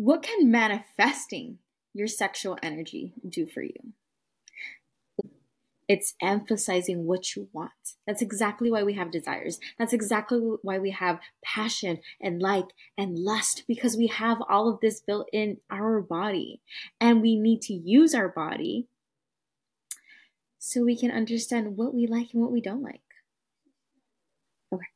what can manifesting your sexual energy do for you? It's emphasizing what you want. That's exactly why we have desires. That's exactly why we have passion and like and lust because we have all of this built in our body and we need to use our body so we can understand what we like and what we don't like. Okay.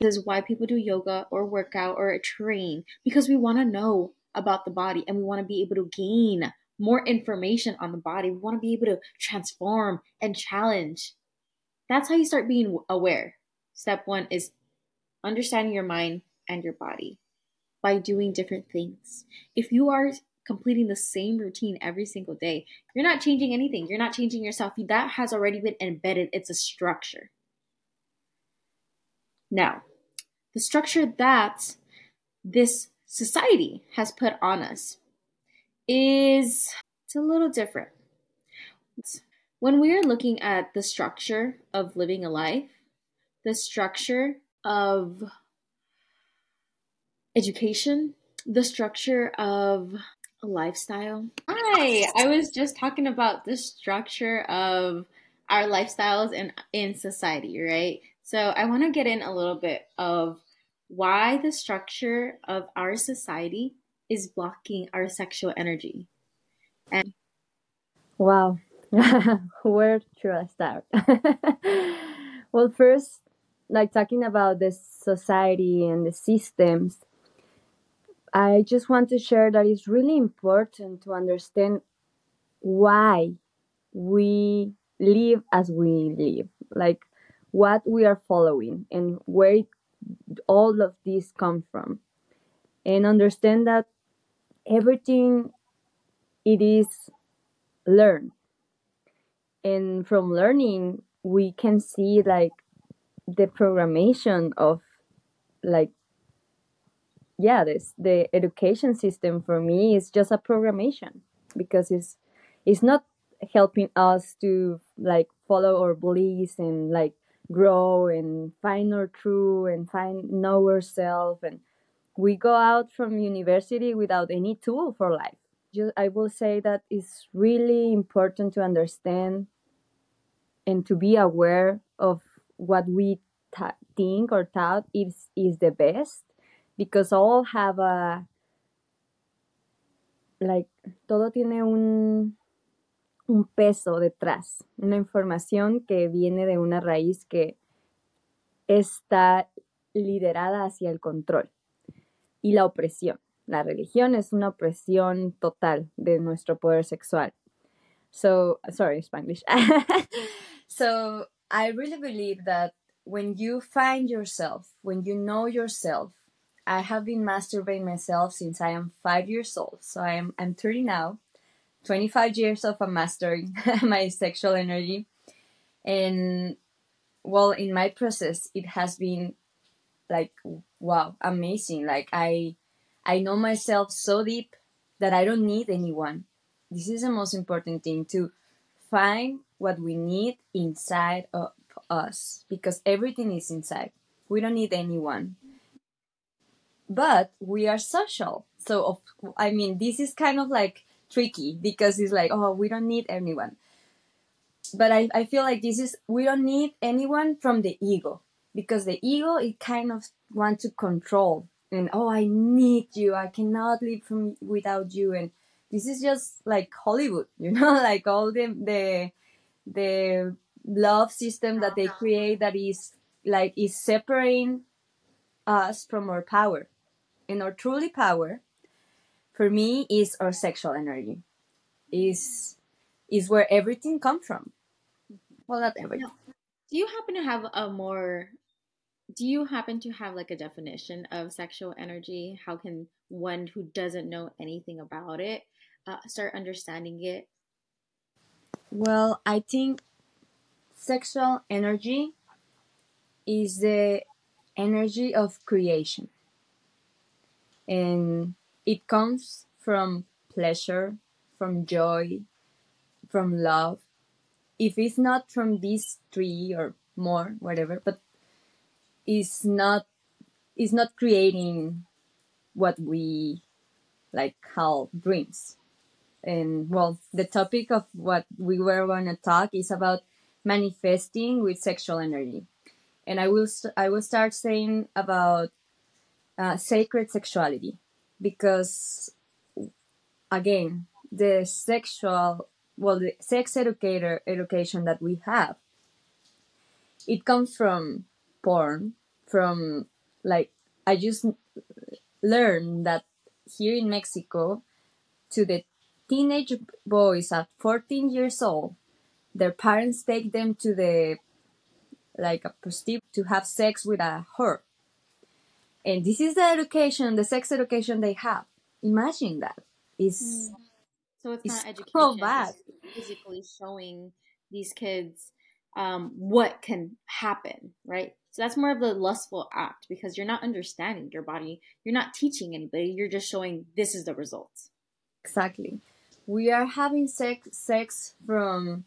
This is why people do yoga or workout or a train because we want to know about the body and we want to be able to gain more information on the body. We want to be able to transform and challenge. That's how you start being aware. Step one is understanding your mind and your body by doing different things. If you are completing the same routine every single day, you're not changing anything. You're not changing yourself. That has already been embedded, it's a structure. Now, the structure that this society has put on us is it's a little different. When we are looking at the structure of living a life, the structure of education, the structure of a lifestyle. Hi, I was just talking about the structure of our lifestyles in in society, right? So I want to get in a little bit of why the structure of our society is blocking our sexual energy. And wow, where should I start? well, first, like talking about the society and the systems, I just want to share that it's really important to understand why we live as we live, like what we are following and where all of this come from, and understand that everything it is learned. And from learning we can see like the programmation of like yeah this the education system for me is just a programmation because it's it's not helping us to like follow our beliefs and like grow and find our true and find know ourselves. And we go out from university without any tool for life. Just i will say that it's really important to understand and to be aware of what we think or thought is is the best because all have a like todo tiene un un peso detrás, una información que viene de una raíz que está liderada hacia el control y la opresión. La religión es una opresión total de nuestro poder sexual. So, sorry, Spanglish. so, I really believe that when you find yourself, when you know yourself, I have been masturbating myself since I am five years old. So I am I'm 30 now, 25 years of a mastering my sexual energy. And well, in my process, it has been like wow, amazing. Like I I know myself so deep that I don't need anyone. This is the most important thing to find what we need inside of us because everything is inside. We don't need anyone but we are social. So, of, I mean, this is kind of like tricky because it's like, oh, we don't need anyone. But I, I feel like this is, we don't need anyone from the ego because the ego, it kind of wants to control and, oh, I need you. I cannot live from without you. And this is just like Hollywood, you know, like all the, the, the love system that they create that is like, is separating us from our power and our truly power for me is our sexual energy. Is is where everything comes from. Well not everything. do you happen to have a more do you happen to have like a definition of sexual energy? How can one who doesn't know anything about it uh, start understanding it? Well i think sexual energy is the energy of creation. And it comes from pleasure, from joy, from love. If it's not from these three or more, whatever, but it's not it's not creating what we like call dreams. And well, the topic of what we were going to talk is about manifesting with sexual energy. And I will I will start saying about uh, sacred sexuality because again the sexual well the sex educator education that we have it comes from porn from like i just learned that here in mexico to the teenage boys at 14 years old their parents take them to the like a prostitute to have sex with a whore and this is the education the sex education they have imagine that is Mm. So it's, It's not so education. bad. It's physically showing these kids um, what can happen, right? So that's more of the lustful act because you're not understanding your body. You're not teaching anybody. You're just showing this is the result exactly we are having sex sex from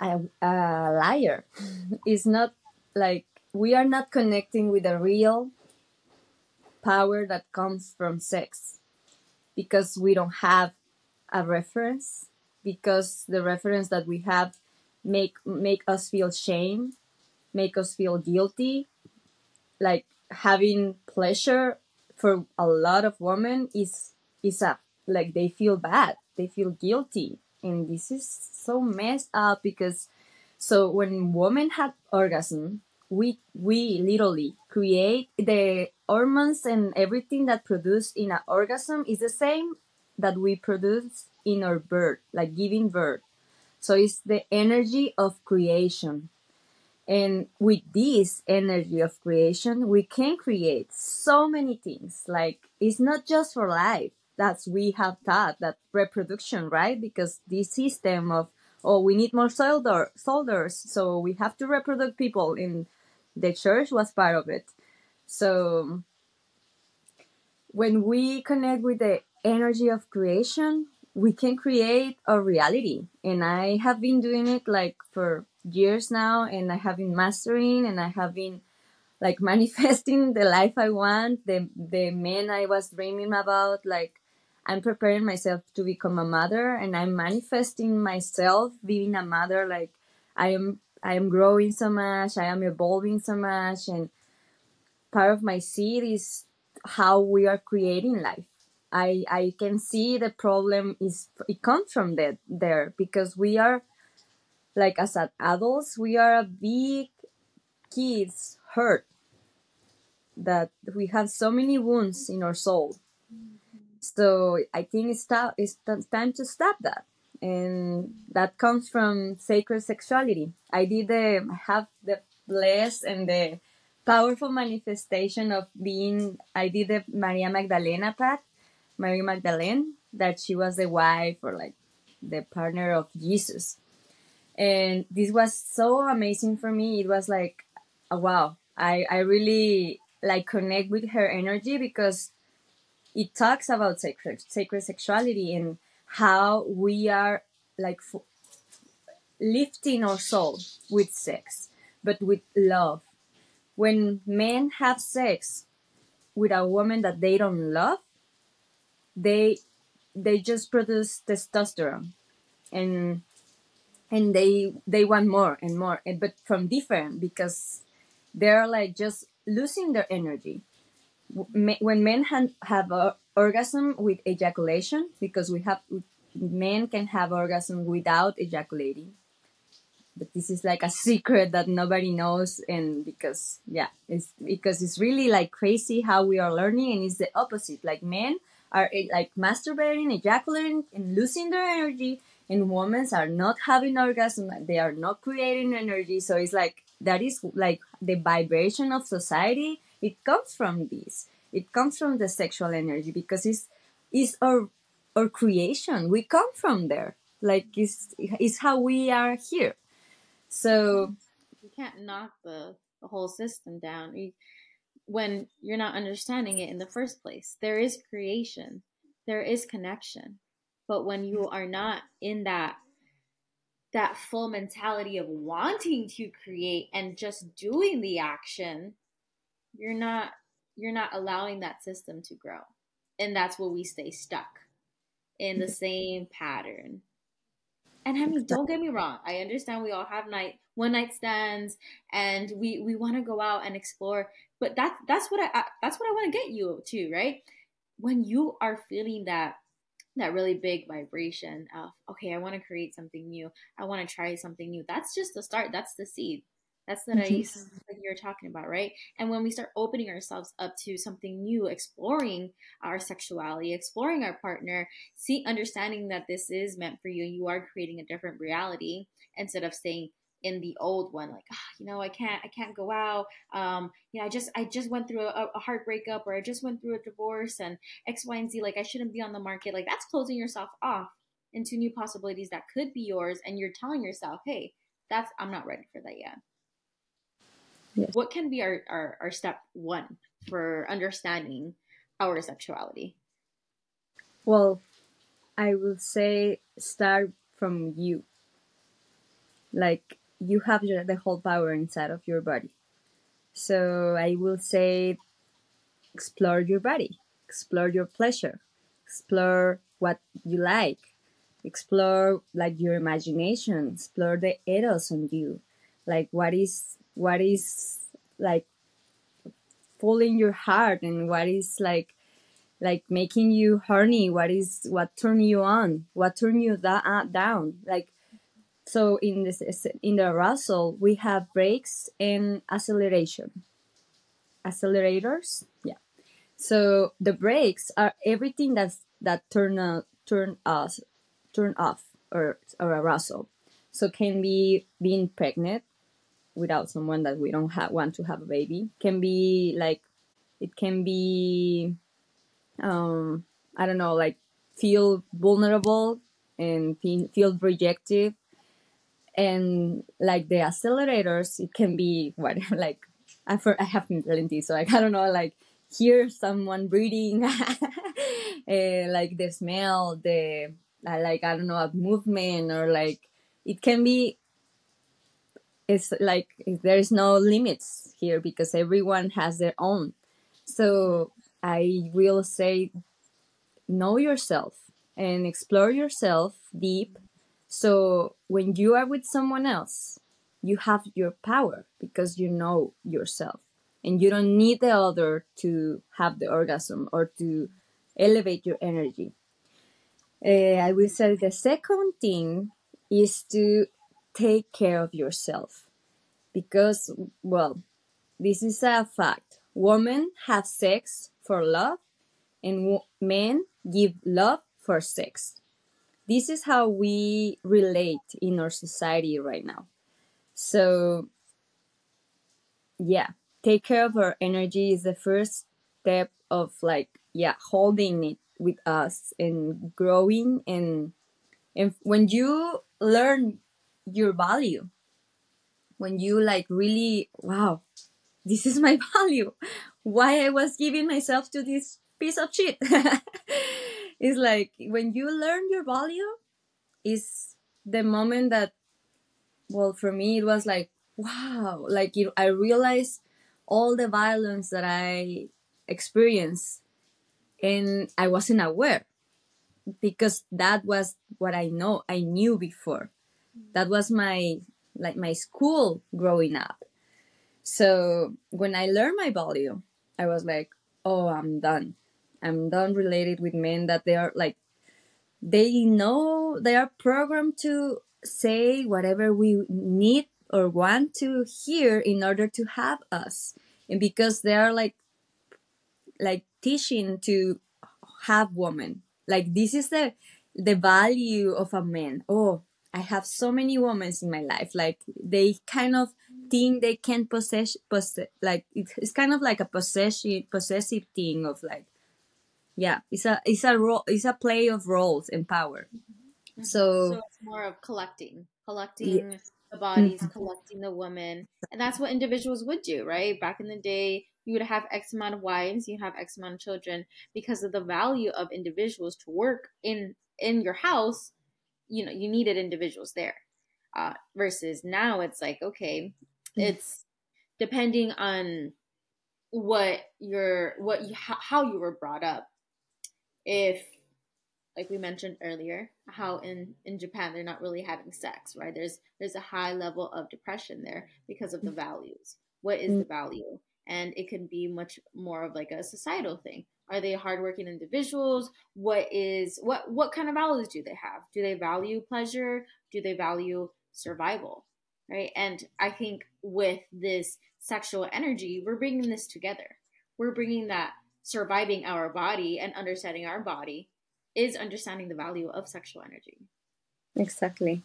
a, a liar it's not like we are not connecting with the real power that comes from sex because we don't have a reference because the reference that we have make make us feel shame make us feel guilty. Like having pleasure for a lot of women is is a like they feel bad. They feel guilty. And this is so messed up because so when women have orgasm we we literally create the hormones and everything that produced in an orgasm is the same that we produce in our birth like giving birth. So it's the energy of creation. And with this energy of creation we can create so many things. Like it's not just for life that's we have thought that reproduction right? Because this system of oh we need more soldier, soldiers so we have to reproduce people in the church was part of it. So when we connect with the energy of creation we can create a reality. And i have been doing it like for years now and i have been mastering and i have been like manifesting the life i want the the men i was dreaming about. Like i'm preparing myself to become a mother and i'm manifesting myself being a mother. Like i am i am growing so much i am evolving so much and part of my seed is how we are creating life. I I can see the problem is it comes from that there because we are like as ad- adults we are a big kids hurt that we have so many wounds in our soul. Mm-hmm. So I think it's, ta- it's time to stop that, and that comes from sacred sexuality. I did the have the blessed and the powerful manifestation of being. I did the Maria Magdalena path Mary Magdalene, that she was the wife or like the partner of Jesus. And this was so amazing for me. It was like, uh, wow, I, I really like connect with her energy because it talks about sacred, sacred sexuality and how we are like lifting our soul with sex, but with love. When men have sex with a woman that they don't love, they they just produce testosterone and and they they want more and more and but from different because they're like just losing their energy when men have, have a orgasm with ejaculation because we have men can have orgasm without ejaculating. But this is like a secret that nobody knows and because yeah it's because it's really like crazy how we are learning and it's the opposite. Like men are eh, like masturbating ejaculating and losing their energy and women are not having orgasm they are not creating energy. So it's like that is like the vibration of society. It comes from this. It comes from the sexual energy because it's it's our our creation. We come from there. Like it's, it's how we are here. So You can't knock the, the whole system down. When you're not understanding it in the first place. There is creation, there is connection, but when you are not in that that full mentality of wanting to create and just doing the action, you're not you're not allowing that system to grow. and that's where we stay stuck in the same pattern. And I mean, don't get me wrong. I understand we all have night one night stands, and we we want to go out and explore. But that's that's what I, I that's what I want to get you to, right? When you are feeling that that really big vibration of okay, I want to create something new. I want to try something new. That's just the start. That's the seed. That's the mm-hmm. that you're talking about, right? And when we start opening ourselves up to something new, exploring our sexuality, exploring our partner, see, understanding that this is meant for you, you are creating a different reality instead of staying in the old one like oh, you know i can't i can't go out um you know i just i just went through a, a heartbreak up or i just went through a divorce and x y and z like i shouldn't be on the market like that's closing yourself off into new possibilities that could be yours and you're telling yourself hey that's i'm not ready for that yet Yes. What can be our, our, our step one for understanding our sexuality? Well, I will say start from you. Like you have the whole power inside of your body. So I will say explore your body, explore your pleasure, explore what you like, explore like your imagination, explore the eros on you, like what is what is like pulling your heart and what is like like making you horny what is what turn you on what turn you da- uh, down like so in this in the arousal we have brakes and acceleration. Accelerators yeah. So the brakes are everything that's that turn uh, turn us turn off or or arousal so can be being pregnant without someone that we don't have want to have a baby can be like it can be um i don't know like feel vulnerable and feel rejected. And like the accelerators it can be what like i for i have plenty so like i don't know like hear someone breathing uh, like the smell the like i don't know a movement or like it can be it's like there is no limits here because everyone has their own. So i will say know yourself and explore yourself deep. So when you are with someone else you have your power because you know yourself and you don't need the other to have the orgasm or to elevate your energy. Uh, i will say the second thing is to take care of yourself. Because well this is a fact. Women have sex for love and men give love for sex. This is how we relate in our society right now. So yeah take care of our energy is the first step of like yeah holding it with us and growing and and when you learn your value. When you like really wow this is my value. Why i was giving myself to this piece of shit? It's like when you learn your value is the moment that well for me it was like wow like it, i realized all the violence that i experienced and i wasn't aware because that was what I know I knew before. That was my like my school growing up. So when I learned my value, I was like, oh, I'm done. I'm done related with men that they are like they know they are programmed to say whatever we need or want to hear in order to have us. And because they are like like teaching to have women like this is the the value of a man. Oh, I have so many women in my life. Like they kind of think they can possess, possess like it's kind of like a possessive possessive thing of like, yeah, it's a it's a role it's a play of roles and power. Mm-hmm. So, so it's more of collecting, collecting yeah. the bodies, mm-hmm. collecting the women, and that's what individuals would do, right? Back in the day, you would have X amount of wives, you have X amount of children because of the value of individuals to work in in your house. You know, you needed individuals there. Uh, versus now, it's like okay, mm-hmm. it's depending on what your what you, how you were brought up if like we mentioned earlier how in in Japan they're not really having sex right there's there's a high level of depression there because of the mm. values what is the value and it can be much more of like a societal thing are they hardworking individuals what is what what kind of values do they have do they value pleasure do they value survival right and i think with this sexual energy we're bringing this together we're bringing that surviving our body and understanding our body is understanding the value of sexual energy. Exactly.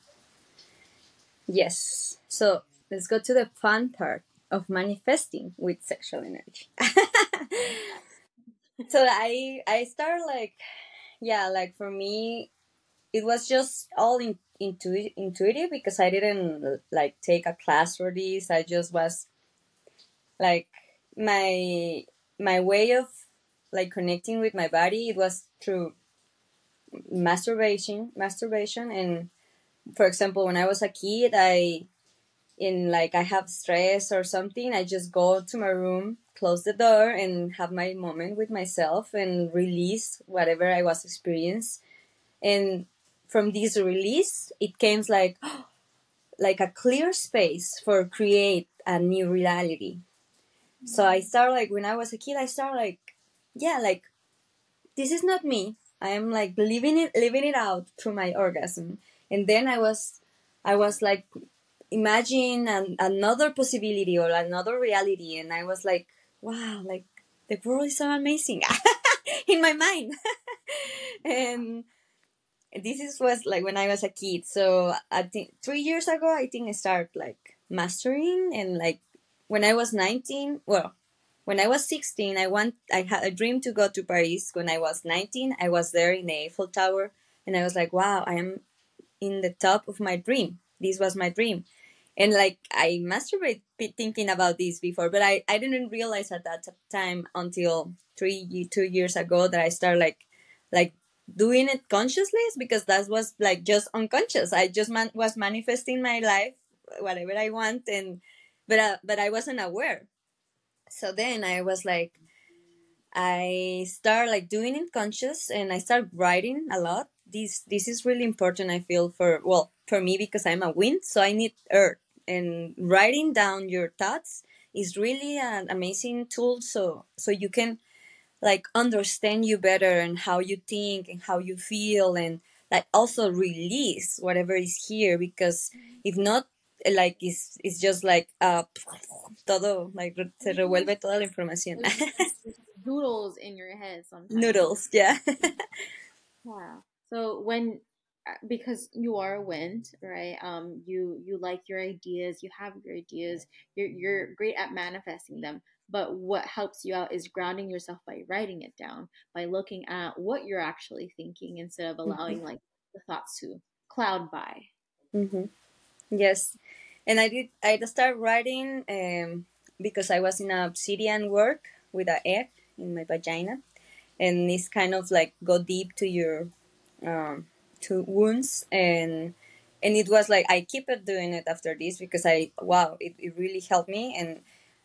Yes. So let's go to the fun part of manifesting with sexual energy. so I I start like yeah, like for me it was just all in, intu- intuitive because I didn't like take a class for this. I just was like my my way of like connecting with my body it was through masturbation masturbation and for example when i was a kid i in like i have stress or something i just go to my room close the door and have my moment with myself and release whatever i was experiencing and from this release it came like like a clear space for create a new reality. So i start like when i was a kid i start like yeah like this is not me. I am like living it, living it out through my orgasm. And then I was, I was like, imagine an, another possibility or another reality, and I was like, wow, like the world is so amazing in my mind. and this is was like when I was a kid. So I think three years ago, I think I started like mastering and like when I was 19, well, when I was 16, I want I had a dream to go to Paris. When I was 19, I was there in the Eiffel Tower and I was like, wow, I am in the top of my dream. This was my dream. And like I masturbate thinking about this before, but I, I didn't realize at that time until three two years ago that I started like like doing it consciously because that was like just unconscious. I just man- was manifesting my life, whatever I want, and but uh, but I wasn't aware so then i was like i start like doing it conscious and i start writing a lot this this is really important i feel for well for me because i'm a wind so i need earth. And writing down your thoughts is really an amazing tool so so you can like understand you better and how you think and how you feel and like also release whatever is here because if not like it's, it's just like uh, todo like se revuelve toda la información. Noodles in your head sometimes. Noodles yeah. Yeah so when uh, because you are a wind right um you you like your ideas you have your ideas you're you're great at manifesting them but what helps you out is grounding yourself by writing it down by looking at what you're actually thinking instead of allowing mm-hmm. like the thoughts to cloud by mm-hmm. yes and I did I started writing um, because I was in a obsidian work with an egg in my vagina, and it's kind of like go deep to your um, to wounds and and it was like I keep doing it after this because I wow it, it really helped me. And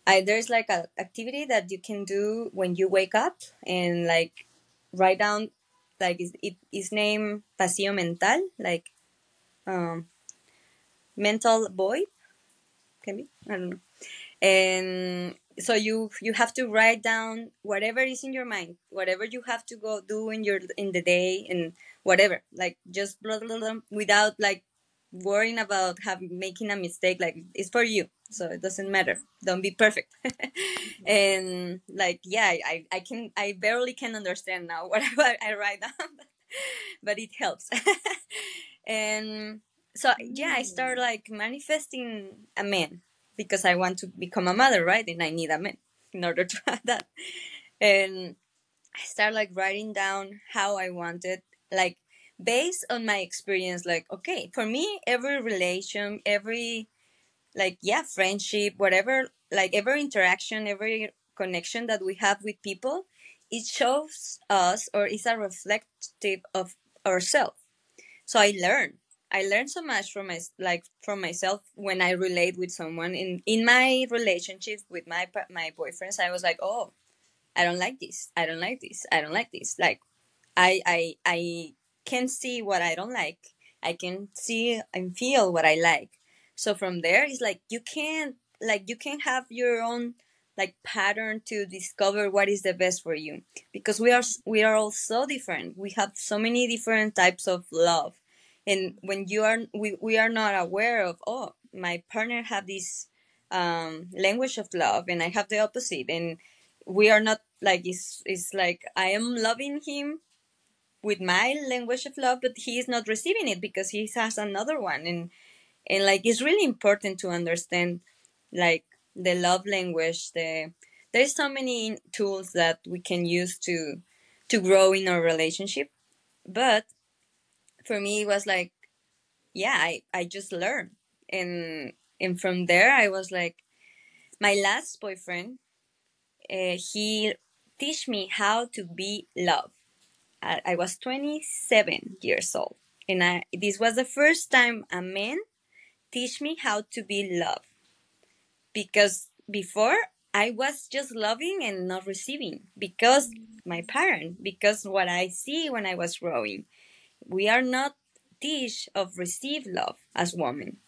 I there's like a activity that you can do when you wake up and like write down like it, it is named Vacío Mental like um mental void can be i don't know. And so you you have to write down whatever is in your mind whatever you have to go do in your in the day and whatever like just blah, blah, blah, without like worrying about having making a mistake like it's for you. So it doesn't matter. Don't be perfect. And like yeah i i can i barely can understand now whatever i write down but it helps. And so yeah i start mm. like manifesting a man because i want to become a mother right? And i need a man in order to have that. And i start like writing down how i wanted like based on my experience like okay for me every relation every like yeah friendship whatever like every interaction every connection that we have with people it shows us or is a reflective of ourselves. So i learn I learned so much from my like from myself when I relate with someone in in my relationship with my my boyfriends. I was like, oh, I don't like this. I don't like this. I don't like this. Like, I I I can see what I don't like. I can see and feel what I like. So from there, it's like you can't like you can have your own like pattern to discover what is the best for you because we are we are all so different we have so many different types of love and when you are we, we are not aware of oh my partner have this um, language of love and i have the opposite and we are not like it's, it's like i am loving him with my language of love but he is not receiving it because he has another one and and like it's really important to understand like the love language the there's so many tools that we can use to to grow in our relationship but for me it was like yeah i i just learned. And and from there i was like my last boyfriend uh, he teach me how to be love I, I was 27 years old. And I, this was the first time a man teach me how to be love because before I was just loving and not receiving because my parent, because what I see when I was growing. We are not teach of receive love as women.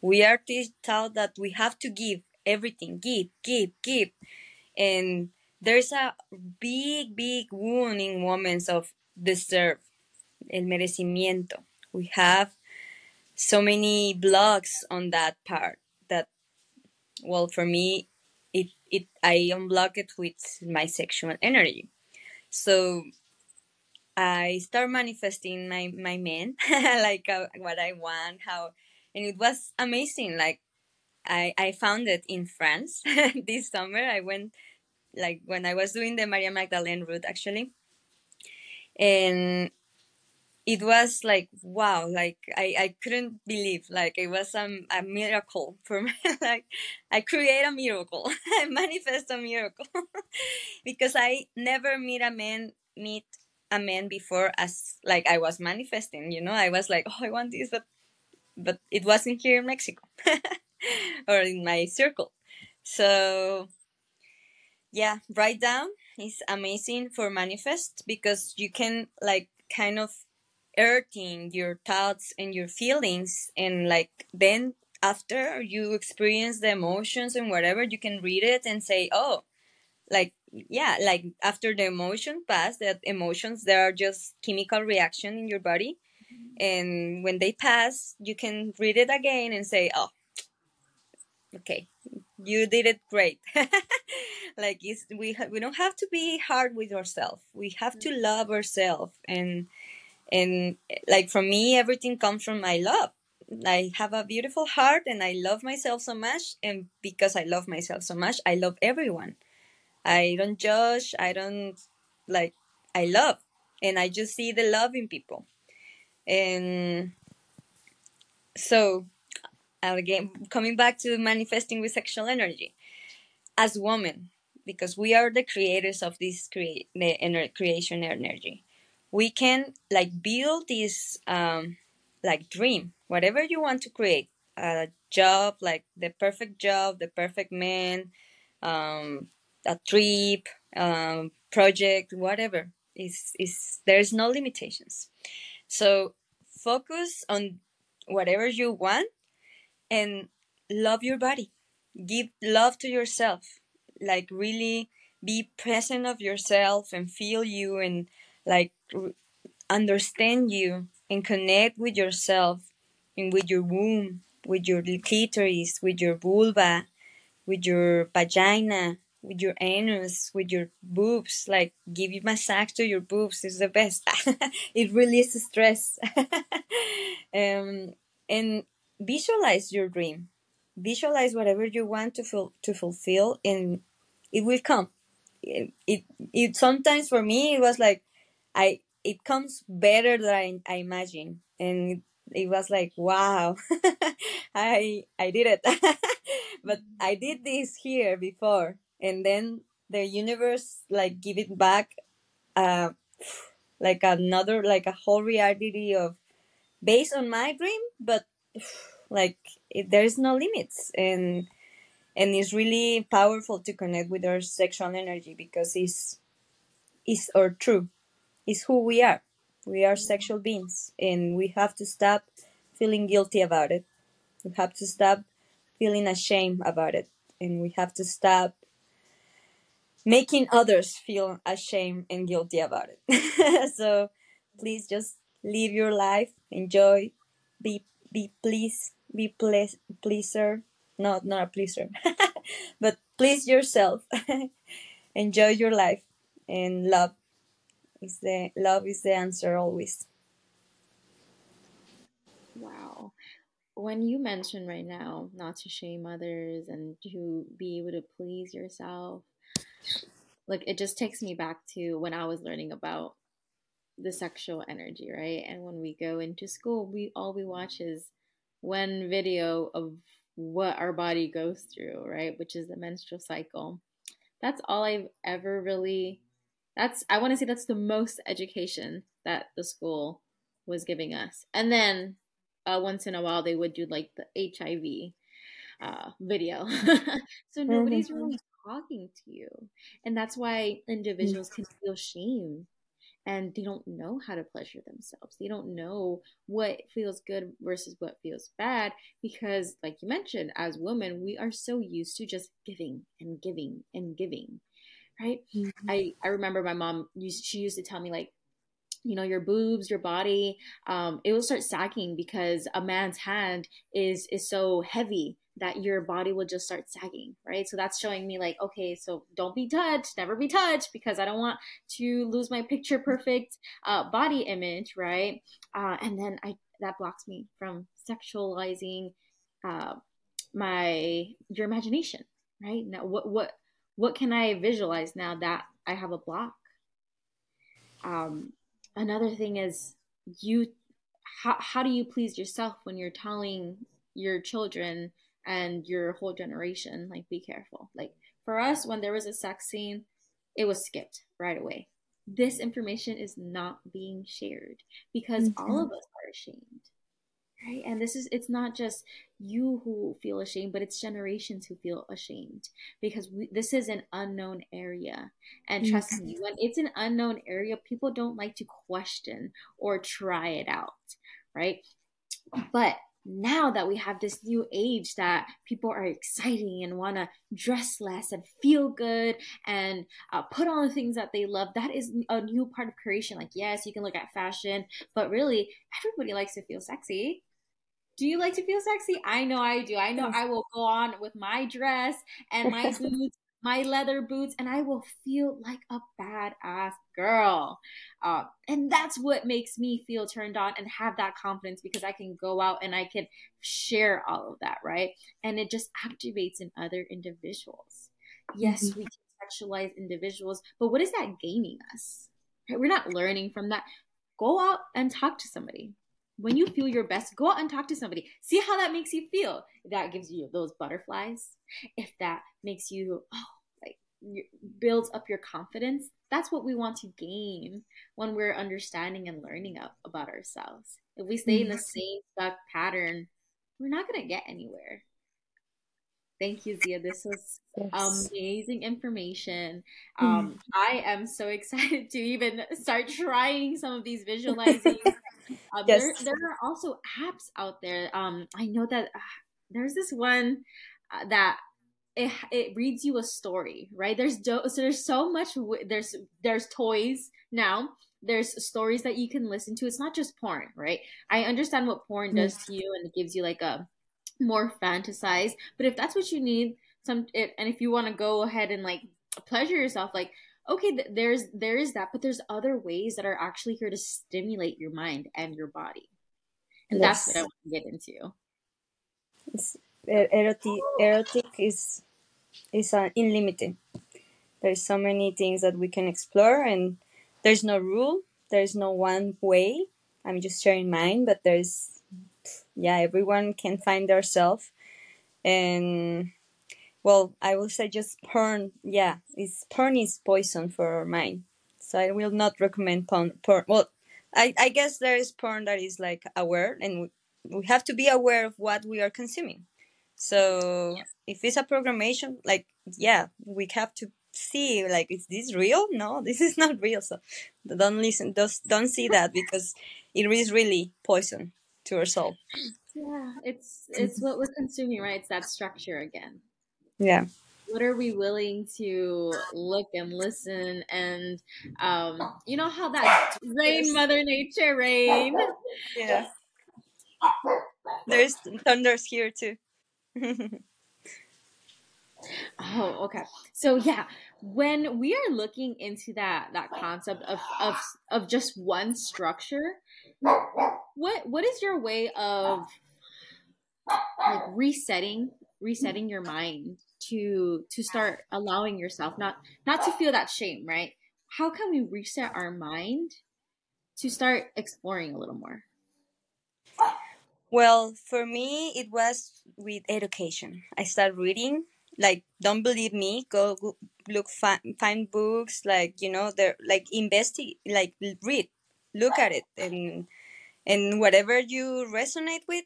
We are teach, taught that we have to give everything, give, give, give. And there's a big, big wound in women of deserve, el merecimiento. We have so many blocks on that part that well for me it it i unblock it with my sexual energy so i start manifesting my my man like uh, what i want how and it was amazing like i i found it in france this summer. I went like when i was doing the maria magdalene route actually. And it was like wow like i i couldn't believe like it was um, a miracle for me like i create a miracle i manifest a miracle because i never meet a man meet a man before as like i was manifesting you know? I was like oh i want this but but it wasn't here in mexico or in my circle. So yeah write down is amazing for manifest because you can like kind of earthing your thoughts and your feelings and like then after you experience the emotions and whatever you can read it and say oh like yeah like after the emotion pass that emotions there are just chemical reaction in your body. Mm-hmm. And when they pass you can read it again and say oh okay you did it great. Like it's, we ha- we don't have to be hard with ourselves. We have to mm-hmm. love ourselves. And and like for me everything comes from my love. I have a beautiful heart and i love myself so much. And because i love myself so much i love everyone i don't judge i don't like i love and i just see the love in people. And so again coming back to manifesting with sexual energy as women because we are the creators of this create the creation energy we can like build this um, like dream whatever you want to create a job like the perfect job the perfect man um, a trip um, project whatever. Is is there's no limitations. So focus on whatever you want and love your body. Give love to yourself. Like really be present of yourself and feel you and like understand you and connect with yourself and with your womb, with your clitoris, with your vulva, with your vagina, with your anus, with your boobs. Like give you massage to your boobs is the best. it releases stress. um, and visualize your dream. Visualize whatever you want to feel to fulfill, and it will come. It, it, it sometimes for me it was like I it comes better than I, I imagine, and it was like wow, I I did it, but I did this here before, and then the universe like give it back, uh, like another like a whole reality of based on my dream, but like it, there's no limits and and it's really powerful to connect with our sexual energy because it's it's our true is who we are. We are sexual beings, and we have to stop feeling guilty about it. We have to stop feeling ashamed about it, and we have to stop making others feel ashamed and guilty about it. so please just live your life, enjoy, be be please, be please pleaser. No, not a pleaser, but please yourself. enjoy your life and love is the love is the answer always. Wow. When you mention right now not to shame others and to be able to please yourself, like it just takes me back to when I was learning about the sexual energy, right? And when we go into school, we all we watch is one video of what our body goes through, right? Which is the menstrual cycle. That's all I've ever really that's I want to say that's the most education that the school was giving us. And then uh, once in a while they would do like the HIV uh, video. so nobody's mm-hmm. really talking to you. And that's why individuals can feel shame and they don't know how to pleasure themselves. They don't know what feels good versus what feels bad because, like you mentioned, as women, we are so used to just giving and giving and giving, right? Mm-hmm. I, I remember my mom used she used to tell me like you know your boobs your body um, it will start sagging because a man's hand is is so heavy that your body will just start sagging, right? So that's showing me like, okay, so don't be touched, never be touched, because I don't want to lose my picture perfect uh, body image, right? Uh, and then I that blocks me from sexualizing uh, my your imagination, right? Now, what what what can I visualize now that I have a block? Um, another thing is you how, how do you please yourself when you're telling your children and your whole generation like be careful. Like for us when there was a sex scene it was skipped right away. This information is not being shared because mm-hmm. all of us are ashamed right? And this is it's not just you who feel ashamed but it's generations who feel ashamed because we, this is an unknown area. And trust mm-hmm. me when it's an unknown area people don't like to question or try it out right? But now that we have this new age that people are exciting and want to dress less and feel good and uh, put on the things that they love that is a new part of creation like yes you can look at fashion but really everybody likes to feel sexy do you like to feel sexy? I know I do. I know I will go on with my dress and my boots my leather boots and I will feel like a badass girl. Uh, and that's what makes me feel turned on and have that confidence because I can go out and I can share all of that, right? And it just activates in other individuals. Yes, mm-hmm. we can sexualize individuals, but what is that gaining us? Right? We're not learning from that. Go out and talk to somebody when you feel your best, go out and talk to somebody. See how that makes you feel. If that gives you those butterflies, if that makes you oh, builds up your confidence, that's what we want to gain when we're understanding and learning up, about ourselves. If we stay in the mm-hmm. same stuck pattern, we're not going to get anywhere. Thank you, Zia. This was yes. amazing information. Mm-hmm. Um, I am so excited to even start trying some of these visualizing Um, yes. there, there are also apps out there. Um, I know that uh, there's this one uh, that it, it reads you a story, right? There's do- so there's so much. W- there's there's toys now. There's stories that you can listen to. It's not just porn, right? I understand what porn does to you, and it gives you like a more fantasized. But if that's what you need, some it, and if you want to go ahead and like pleasure yourself, like okay th- there's there is that but there's other ways that are actually here to stimulate your mind and your body and yes. that's what i want to get into it's, erotic erotic is is uh, unlimited there's so many things that we can explore and there's no rule there's no one way i'm just sharing mine but there's yeah everyone can find their self and well, I will say just porn. Yeah, it's porn is poison for our mind. So I will not recommend porn. porn. Well, I, I guess there is porn that is like aware, and we, we have to be aware of what we are consuming. So. If it's a programmation, like yeah, we have to see like is this real? No this is not real. So don't listen don't, don't see that because it is really poison to our soul. Yeah it's it's what we're consuming right? It's that structure again. Yeah. What are we willing to look and listen and um you know how that rain mother nature rain? Yeah. There's thunders here too oh okay. So yeah when we are looking into that that concept of of of just one structure what what is your way of like resetting resetting your mind to to start allowing yourself not not to feel that shame right? How can we reset our mind to start exploring a little more? Well for me it was with education. I started reading like don't believe me go, go look find, find books like you know they're like investigate like read look at it and and whatever you resonate with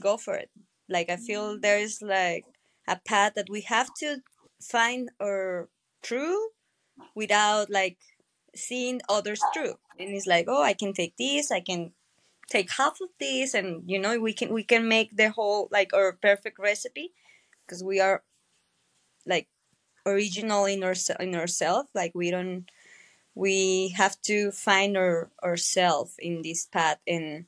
go for it. Like i feel mm. there's like a path that we have to find or true without like seeing others true and it's like oh i can take this i can take half of this and you know we can we can make the whole like our perfect recipe because we are like original in our in ourselves like we don't we have to find our ourselves in this path and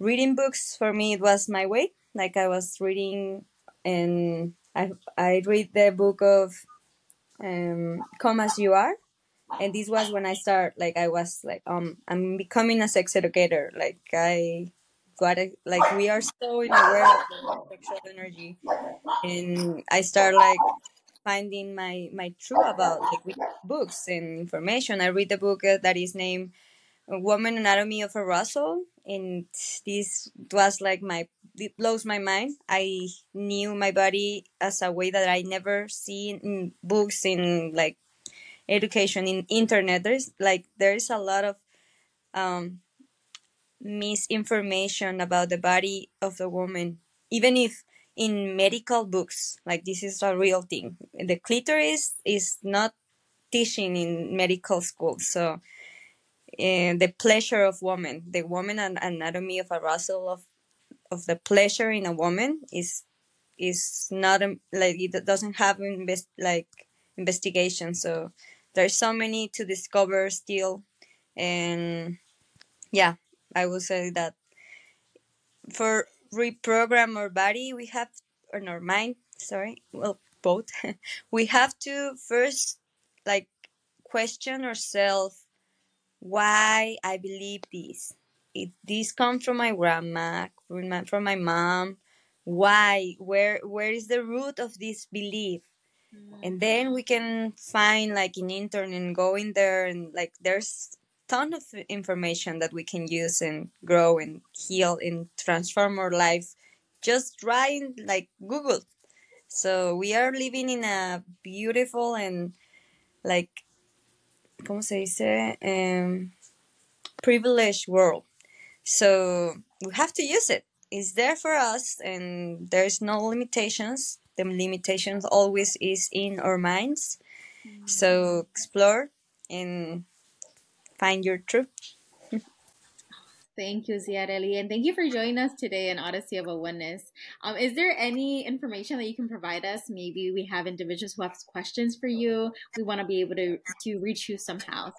reading books for me it was my way like i was reading and I I read the book of um, "Come as You Are," and this was when I start. Like I was like, um, I'm becoming a sex educator. Like I got it. Like we are so aware of sexual energy, and I start like finding my my truth about like books and information. I read the book uh, that is named "Woman Anatomy of Arousal," and this was like my it blows my mind. I knew my body as a way that I never seen in books, in like education, in internet. There's like there's a lot of um, misinformation about the body of the woman, even if in medical books, like this is a real thing. The clitoris is not teaching in medical school, so. Uh, the pleasure of woman, the woman and anatomy of arousal of of the pleasure in a woman is is not a, like it doesn't have invest like investigation so there's so many to discover still and yeah i will say that for reprogram our body we have or our mind sorry well both. We have to first like question ourselves why i believe this. If this comes from my grandma from my, from my mom why where where is the root of this belief? Mm. and then we can find like in internet and go in there and like there's ton of information that we can use and grow and heal and transform our life just trying like google so we are living in a beautiful and like ¿cómo se dice? Um, privileged world so we have to use it. It's there for us, and there's no limitations. The limitations always is in our minds. Mm-hmm. So explore and find your truth. Thank you, Ziarely, and thank you for joining us today in Odyssey of a Oneness. Um, is there any information that you can provide us? Maybe we have individuals who have questions for you. We want to be able to to reach you somehow.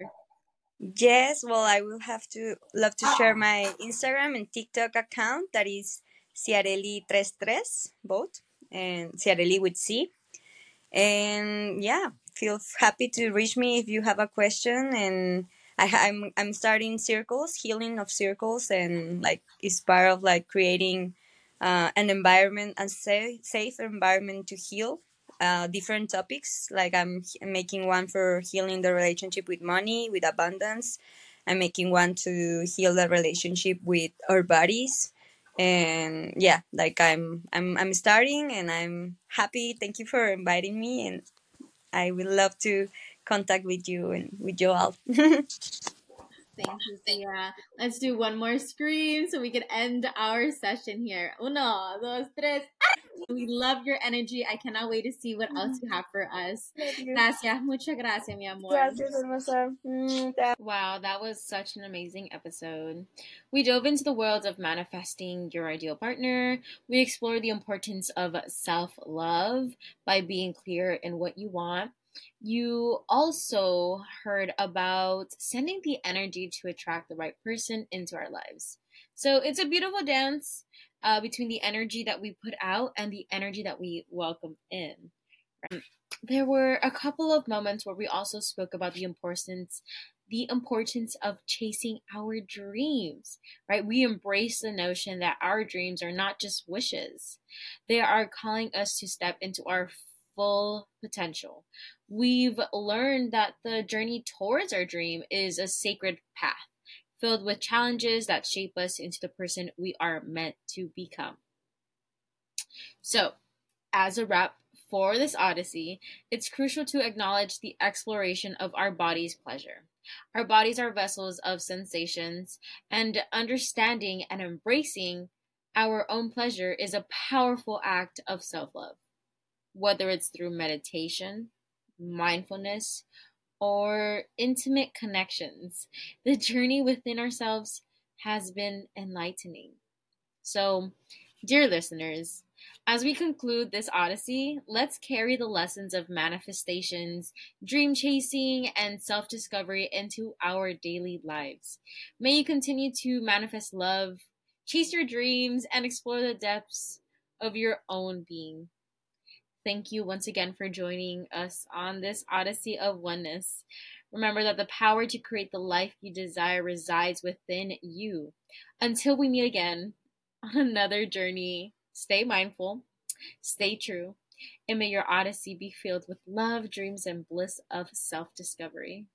Yes, well, I will have to love to share my Instagram and TikTok account. That is Ciarelli33, both, and Ciarelli with C. And yeah, feel happy to reach me if you have a question. And I, I'm I'm starting circles, healing of circles, and like it's part of like creating uh, an environment, a safe safe environment to heal uh, different topics. Like I'm making one for healing the relationship with money, with abundance. I'm making one to heal the relationship with our bodies. And yeah, like I'm I'm I'm starting and I'm happy. Thank you for inviting me and I would love to contact with you and with all. Thank you, Sia. Let's do one more scream so we can end our session here. Uno, dos, tres. We love your energy. I cannot wait to see what else you have for us. Gracias. Muchas gracias, mi amor. Gracias, hermosa. Mm, wow, that was such an amazing episode. We dove into the world of manifesting your ideal partner. We explored the importance of self love by being clear in what you want. You also heard about sending the energy to attract the right person into our lives. So it's a beautiful dance uh, between the energy that we put out and the energy that we welcome in. There were a couple of moments where we also spoke about the importance the importance of chasing our dreams, right? We embrace the notion that our dreams are not just wishes. They are calling us to step into our full potential. We've learned that the journey towards our dream is a sacred path filled with challenges that shape us into the person we are meant to become. So, as a wrap for this Odyssey, it's crucial to acknowledge the exploration of our body's pleasure. Our bodies are vessels of sensations, and understanding and embracing our own pleasure is a powerful act of self love. Whether it's through meditation, mindfulness, or intimate connections, the journey within ourselves has been enlightening. So, dear listeners, as we conclude this odyssey, let's carry the lessons of manifestations, dream chasing, and self discovery into our daily lives. May you continue to manifest love, chase your dreams, and explore the depths of your own being. Thank you once again for joining us on this Odyssey of Oneness. Remember that the power to create the life you desire resides within you. Until we meet again on another journey, stay mindful, stay true, and may your Odyssey be filled with love, dreams, and bliss of self discovery.